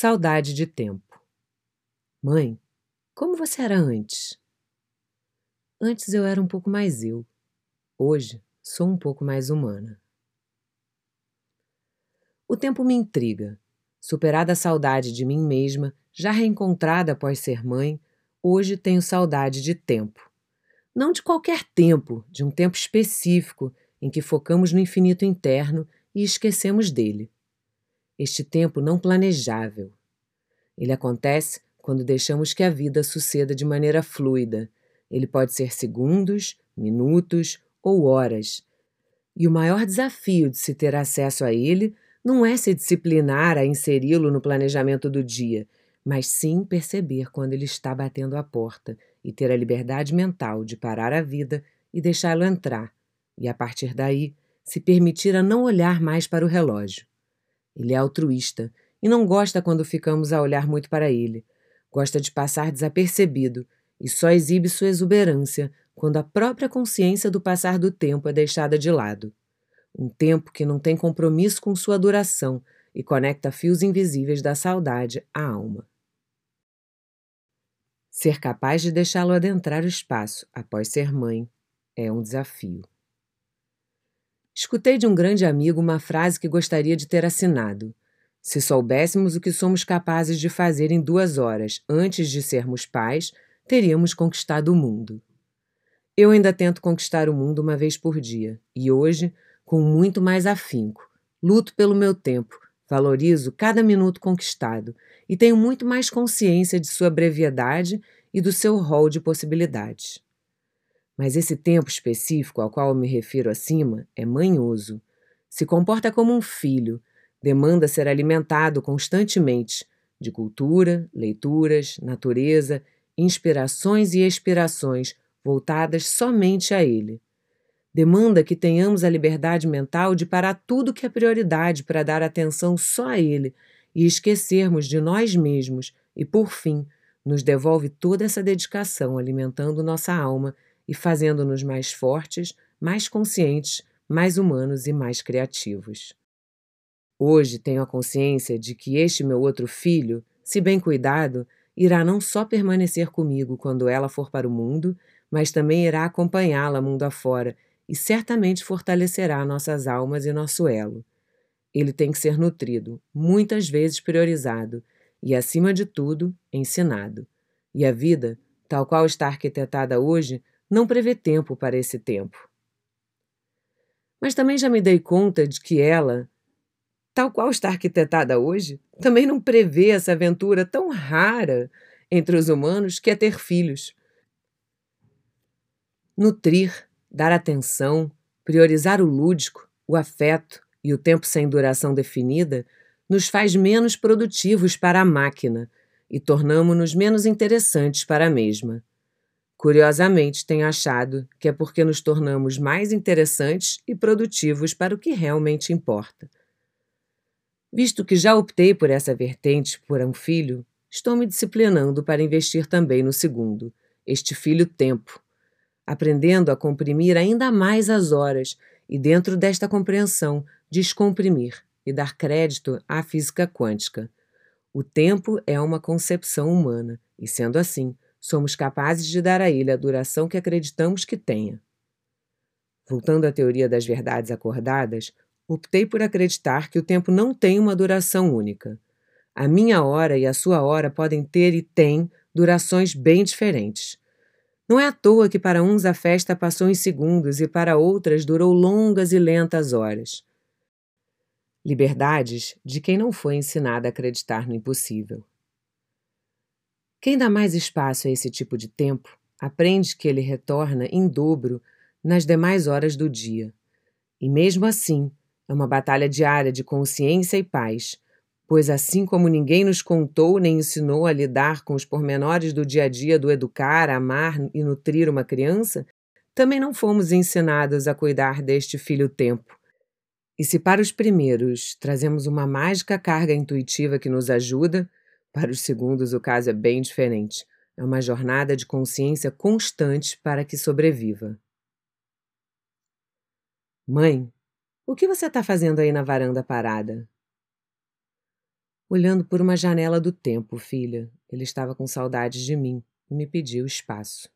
Saudade de tempo. Mãe, como você era antes? Antes eu era um pouco mais eu. Hoje sou um pouco mais humana. O tempo me intriga. Superada a saudade de mim mesma, já reencontrada após ser mãe, hoje tenho saudade de tempo. Não de qualquer tempo, de um tempo específico em que focamos no infinito interno e esquecemos dele este tempo não planejável. Ele acontece quando deixamos que a vida suceda de maneira fluida. Ele pode ser segundos, minutos ou horas. E o maior desafio de se ter acesso a ele não é se disciplinar a inseri-lo no planejamento do dia, mas sim perceber quando ele está batendo a porta e ter a liberdade mental de parar a vida e deixá-lo entrar, e a partir daí se permitir a não olhar mais para o relógio. Ele é altruísta e não gosta quando ficamos a olhar muito para ele. Gosta de passar desapercebido e só exibe sua exuberância quando a própria consciência do passar do tempo é deixada de lado. Um tempo que não tem compromisso com sua duração e conecta fios invisíveis da saudade à alma. Ser capaz de deixá-lo adentrar o espaço após ser mãe é um desafio. Escutei de um grande amigo uma frase que gostaria de ter assinado. Se soubéssemos o que somos capazes de fazer em duas horas antes de sermos pais, teríamos conquistado o mundo. Eu ainda tento conquistar o mundo uma vez por dia, e hoje, com muito mais afinco. Luto pelo meu tempo, valorizo cada minuto conquistado e tenho muito mais consciência de sua brevidade e do seu rol de possibilidades. Mas esse tempo específico ao qual me refiro acima é manhoso. Se comporta como um filho, demanda ser alimentado constantemente de cultura, leituras, natureza, inspirações e expirações voltadas somente a ele. Demanda que tenhamos a liberdade mental de parar tudo que é prioridade para dar atenção só a ele e esquecermos de nós mesmos e, por fim, nos devolve toda essa dedicação alimentando nossa alma e fazendo-nos mais fortes, mais conscientes, mais humanos e mais criativos. Hoje tenho a consciência de que este meu outro filho, se bem cuidado, irá não só permanecer comigo quando ela for para o mundo, mas também irá acompanhá-la mundo afora e certamente fortalecerá nossas almas e nosso elo. Ele tem que ser nutrido, muitas vezes priorizado e, acima de tudo, ensinado. E a vida, tal qual está arquitetada hoje, não prevê tempo para esse tempo. Mas também já me dei conta de que ela, tal qual está arquitetada hoje, também não prevê essa aventura tão rara entre os humanos que é ter filhos. Nutrir, dar atenção, priorizar o lúdico, o afeto e o tempo sem duração definida nos faz menos produtivos para a máquina e tornamo-nos menos interessantes para a mesma. Curiosamente, tenho achado que é porque nos tornamos mais interessantes e produtivos para o que realmente importa. Visto que já optei por essa vertente por um filho, estou me disciplinando para investir também no segundo, este filho tempo, aprendendo a comprimir ainda mais as horas e, dentro desta compreensão, descomprimir e dar crédito à física quântica. O tempo é uma concepção humana, e sendo assim, somos capazes de dar a ele a duração que acreditamos que tenha. Voltando à teoria das verdades acordadas, optei por acreditar que o tempo não tem uma duração única. A minha hora e a sua hora podem ter e têm durações bem diferentes. Não é à toa que para uns a festa passou em segundos e para outras durou longas e lentas horas. Liberdades de quem não foi ensinado a acreditar no impossível. Quem dá mais espaço a esse tipo de tempo aprende que ele retorna em dobro nas demais horas do dia. E mesmo assim, é uma batalha diária de consciência e paz, pois assim como ninguém nos contou nem ensinou a lidar com os pormenores do dia a dia do educar, amar e nutrir uma criança, também não fomos ensinados a cuidar deste filho tempo. E se para os primeiros trazemos uma mágica carga intuitiva que nos ajuda, para os segundos, o caso é bem diferente. É uma jornada de consciência constante para que sobreviva. Mãe, o que você está fazendo aí na varanda parada? Olhando por uma janela do tempo, filha. Ele estava com saudades de mim e me pediu espaço.